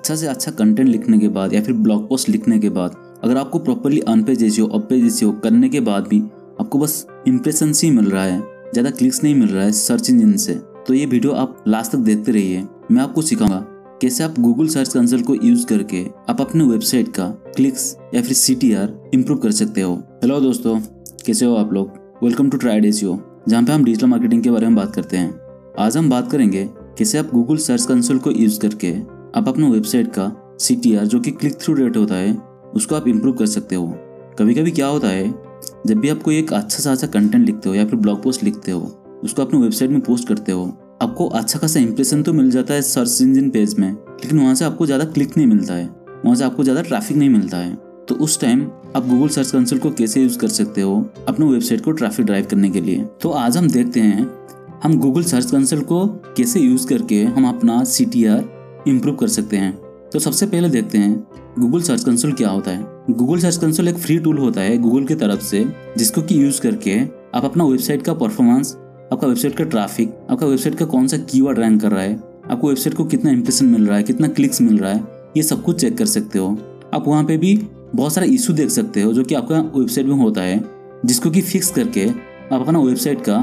अच्छा से अच्छा कंटेंट लिखने के बाद या फिर ब्लॉग पोस्ट लिखने के बाद, अगर आपको properly on page SEO off page करने के बाद भी आपको बस इंप्रेशन ही मिल रहा है, ज़्यादा क्लिक्स नहीं मिल रहा है सर्च इंजिन से। तो ये वीडियो आप लास्ट तक देखते रहिए। मैं आपको सिखाऊँगा कैसे आप गूगल सर्च कंसल्ट को यूज़ करके आप अपने वेबसाइट का क्लिक्स या फिर सी टी आर इम्प्रूव कर सकते हो। हेलो दोस्तों, कैसे हो आप लोग? वेलकम टू ट्राइड एसियो जहाँ पे हम डिजिटल मार्केटिंग के बारे में बात करते हैं। आज हम बात करेंगे कैसे आप गूगल सर्च कंसोल को यूज़ करके आप अपने वेबसाइट का सीटीआर जो कि क्लिक थ्रू रेट होता है, उसको आप इम्प्रूव कर सकते हो। कभी कभी क्या होता है, जब भी आप कोई एक अच्छा सा अच्छा कंटेंट लिखते हो या फिर ब्लॉग पोस्ट लिखते हो, उसको अपने वेबसाइट में पोस्ट करते हो, आपको अच्छा खासा इंप्रेशन तो मिल जाता है सर्च इंजिन पेज में, लेकिन वहाँ से आपको ज़्यादा क्लिक नहीं मिलता है। वहाँ से आपको ज़्यादा ट्रैफ़िक नहीं मिलता है। तो उस टाइम आप गूगल सर्च कंसोल को कैसे यूज़ कर सकते हो, अपने वेबसाइट को ट्रैफ़िक ड्राइव करने के लिए। तो आज हम देखते हैं, हम गूगल सर्च कंसोल को कैसे यूज़ करके हम अपना सी टी आर इम्प्रूव कर सकते हैं। तो सबसे पहले देखते हैं गूगल सर्च कंसोल क्या होता है? गूगल सर्च कंसोल एक फ्री टूल होता है गूगल की तरफ़ से, जिसको कि यूज़ करके आप अपना वेबसाइट का परफॉर्मेंस आपका वेबसाइट का ट्रैफ़िक आपका वेबसाइट का कौन सा कीवर्ड रैंक कर रहा है, आपको वेबसाइट को कितना इंप्रेशन मिल रहा है, कितना क्लिक्स मिल रहा है, ये सब कुछ चेक कर सकते हो। आप वहाँ पे भी बहुत सारा इशू देख सकते हो जो कि आपका वेबसाइट में होता है, जिसको कि फिक्स करके आप अपना वेबसाइट का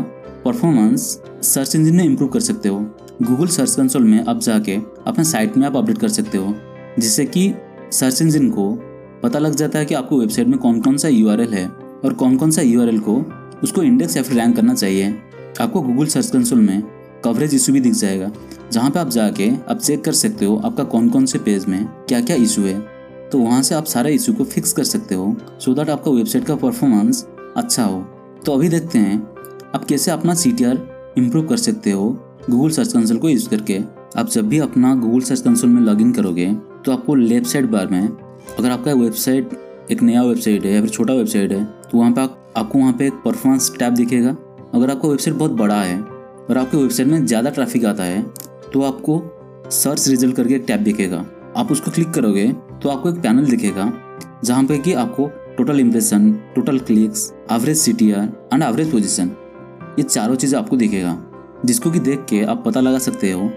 परफॉर्मेंस सर्च इंजिन में इम्प्रूव कर सकते हो। गूगल सर्च कंसोल में आप जाके अपने साइट में आप अपडेट कर सकते हो, जिससे कि सर्च इंजिन को पता लग जाता है कि आपको वेबसाइट में कौन कौन सा यूआरएल है और कौन कौन सा यूआरएल को उसको इंडेक्स या फिर रैंक करना चाहिए। आपको गूगल सर्च कंसोल में कवरेज इशू भी दिख जाएगा, जहाँ पे आप जाके आप चेक कर सकते हो आपका कौन कौन से पेज में क्या क्या इशू है। तो वहाँ से आप सारे इशू को फिक्स कर सकते हो सो दैट आपका वेबसाइट का परफॉर्मेंस अच्छा हो। तो अभी देखते हैं, आप कैसे अपना सी टी आर इम्प्रूव कर सकते हो गूगल सर्च कंसोल को यूज़ करके आप जब भी अपना गूगल सर्च कंसोल में लॉगिन करोगे तो आपको लेफ़्ट साइड बार में अगर आपका वेबसाइट एक नया वेबसाइट है या फिर छोटा वेबसाइट है तो वहाँ पर आप, आपको वहाँ पे एक परफॉर्मेंस टैब दिखेगा। अगर आपका वेबसाइट बहुत बड़ा है और आपके वेबसाइट में ज़्यादा ट्रैफ़िक आता है तो आपको सर्च रिज़ल्ट करके एक टैब दिखेगा। आप उसको क्लिक करोगे तो आपको एक पैनल दिखेगा जहाँ पे कि आपको total impression total clicks average CTR and average position ये चारों चीज़ें आपको दिखेगा। जिसको कि देख के आप पता लगा सकते हो,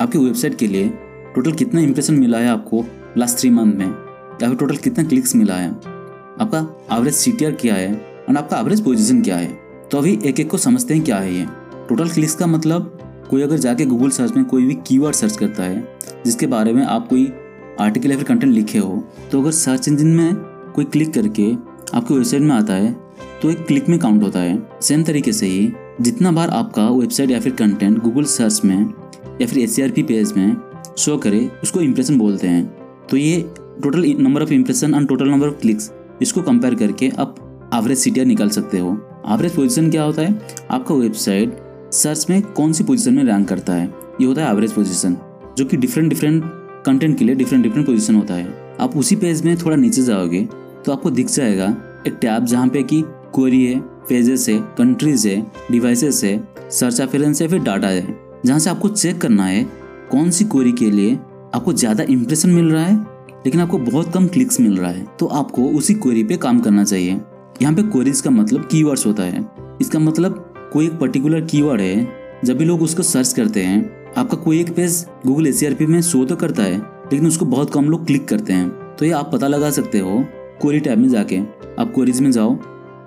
आपकी वेबसाइट के लिए टोटल कितना इंप्रेशन मिला है आपको लास्ट थ्री मंथ में? या फिर टोटल कितना क्लिक्स मिला है? आपका एवरेज सीटीआर क्या है? एंड आपका एवरेज पोजिशन क्या है? तो अभी एक एक को समझते हैं क्या है ये। टोटल क्लिक्स का मतलब कोई अगर जाके गूगल सर्च में कोई भी कीवर्ड सर्च करता है, जिसके बारे में आप कोई आर्टिकल या फिर कंटेंट लिखे हो तो अगर सर्च इंजन में कोई क्लिक करके आपके वेबसाइट में आता है तो एक क्लिक में काउंट होता है। सेम तरीके से ही जितना बार आपका वेबसाइट या फिर कंटेंट गूगल सर्च में या फिर एस पेज में शो करे, उसको इम्प्रेशन बोलते हैं। तो ये total number of impression and total number of clicks इसको कंपेयर करके आप एवरेज CTR निकाल सकते हो। एवरेज पोजीशन क्या होता है? आपका वेबसाइट सर्च में कौन सी पोजीशन में रैंक करता है? ये होता है एवरेज पोजीशन जो कि डिफरेंट डिफरेंट कंटेंट के लिए डिफरेंट डिफरेंट पोजीशन होता है। आप उसी पेज में थोड़ा नीचे जाओगे तो आपको दिख जाएगा एक टैब जहाँ पे कि क्वेरी है। पेजेस है कंट्रीज़ है डिवाइसेस है सर्च अफेरेंस है फिर डाटा है। जहाँ से आपको चेक करना है, कौन सी क्वेरी के लिए आपको ज़्यादा इंप्रेशन मिल रहा है, लेकिन आपको बहुत कम क्लिक्स मिल रहा है तो आपको उसी क्वेरी पे काम करना चाहिए। यहाँ पे क्वेरीज का मतलब कीवर्ड्स होता है। इसका मतलब कोई एक पर्टिकुलर कीवर्ड है, जब भी लोग उसको सर्च करते हैं, आपका कोई एक पेज गूगल एस में शो तो करता है, लेकिन उसको बहुत कम लोग क्लिक करते हैं। तो ये आप पता लगा सकते हो क्वेरी टैब में जाके। आप क्वेरीज में जाओ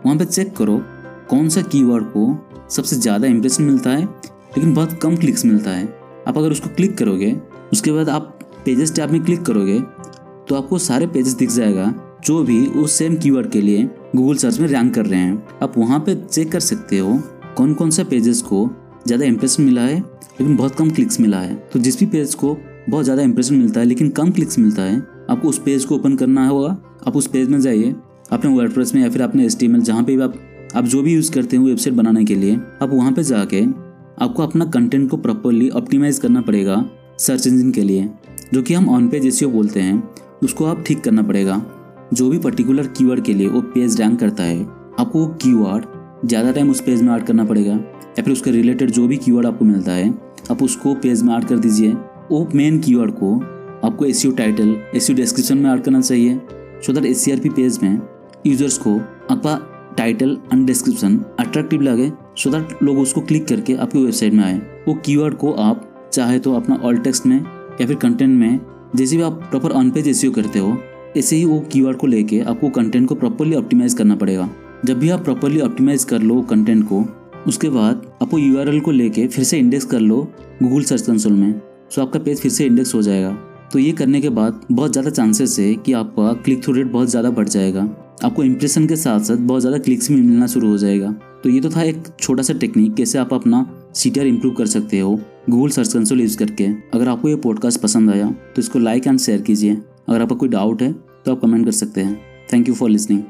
वहाँ पे चेक करो कौन सा कीवर्ड को सबसे ज़्यादा इंप्रेशन मिलता है, लेकिन बहुत कम क्लिक्स मिलता है। आप अगर उसको क्लिक करोगे, उसके बाद आप पेजेस टैब में क्लिक करोगे तो आपको सारे पेजेस दिख जाएगा, जो भी उस सेम कीवर्ड के लिए गूगल सर्च में रैंक कर रहे हैं। आप वहाँ पे चेक कर सकते हो कौन कौन से पेजेस को ज़्यादा इंप्रेशन मिला है, लेकिन बहुत कम क्लिक्स मिला है। तो जिस भी पेज को बहुत ज़्यादा इंप्रेशन मिलता है, लेकिन कम क्लिक्स मिलता है, आपको उस पेज को ओपन करना होगा। आप उस पेज में जाइए अपने वर्ड में या फिर अपने एस टी जहाँ पे भी आप आप जो भी यूज़ करते हैं वेबसाइट बनाने के लिए, आप वहाँ पे जाके आपको अपना कंटेंट को प्रॉपरली ऑप्टिमाइज करना पड़ेगा सर्च इंजन के लिए। जो कि हम ऑन पेज एसियो बोलते हैं, उसको आप ठीक करना पड़ेगा। जो भी पर्टिकुलर कीवर्ड के लिए वो पेज रैंक करता है, आपको वो कीवर्ड ज़्यादा टाइम उस पेज में ऐड करना पड़ेगा। या फिर उसके रिलेटेड जो भी कीवर्ड आपको मिलता है, आप उसको पेज में ऐड कर दीजिए। वो मेन कीवर्ड को आपको एस टाइटल एस डिस्क्रिप्शन में ऐड करना चाहिए। सो दैट एस पेज में यूज़र्स को आपका टाइटल एंड डिस्क्रिप्शन अट्रैक्टिव लगे सो दैट लोग उसको क्लिक करके आपकी वेबसाइट में आए। वो कीवर्ड को आप चाहे तो अपना ऑल टेक्स्ट में या फिर कंटेंट में, जैसे भी आप प्रॉपर ऑन पेज एस करते हो, ऐसे ही वो कीवर्ड को लेके आपको कंटेंट को प्रॉपरली ऑप्टिमाइज करना पड़ेगा। जब भी आप प्रॉपरली ऑप्टिमाइज कर लो कंटेंट को, उसके बाद आपको यू को लेके फिर से इंडेक्स कर लो गूगल सर्च कंसोल में सो आपका पेज फिर से इंडेक्स हो जाएगा। तो ये करने के बाद बहुत ज़्यादा चांसेस है कि आपका क्लिक थ्रू रेट बहुत ज़्यादा बढ़ जाएगा। आपको इंप्रेशन के साथ साथ बहुत ज़्यादा क्लिक्स भी मिलना शुरू हो जाएगा। तो ये तो था एक छोटा सा टेक्निक कैसे आप अपना सी टी इम्प्रूव कर सकते हो गूगल सर्च कंसोल यूज़ करके। अगर आपको ये पॉडकास्ट पसंद आया तो इसको लाइक एंड शेयर कीजिए। अगर आपका कोई डाउट है तो आप कमेंट कर सकते हैं। Thank you for listening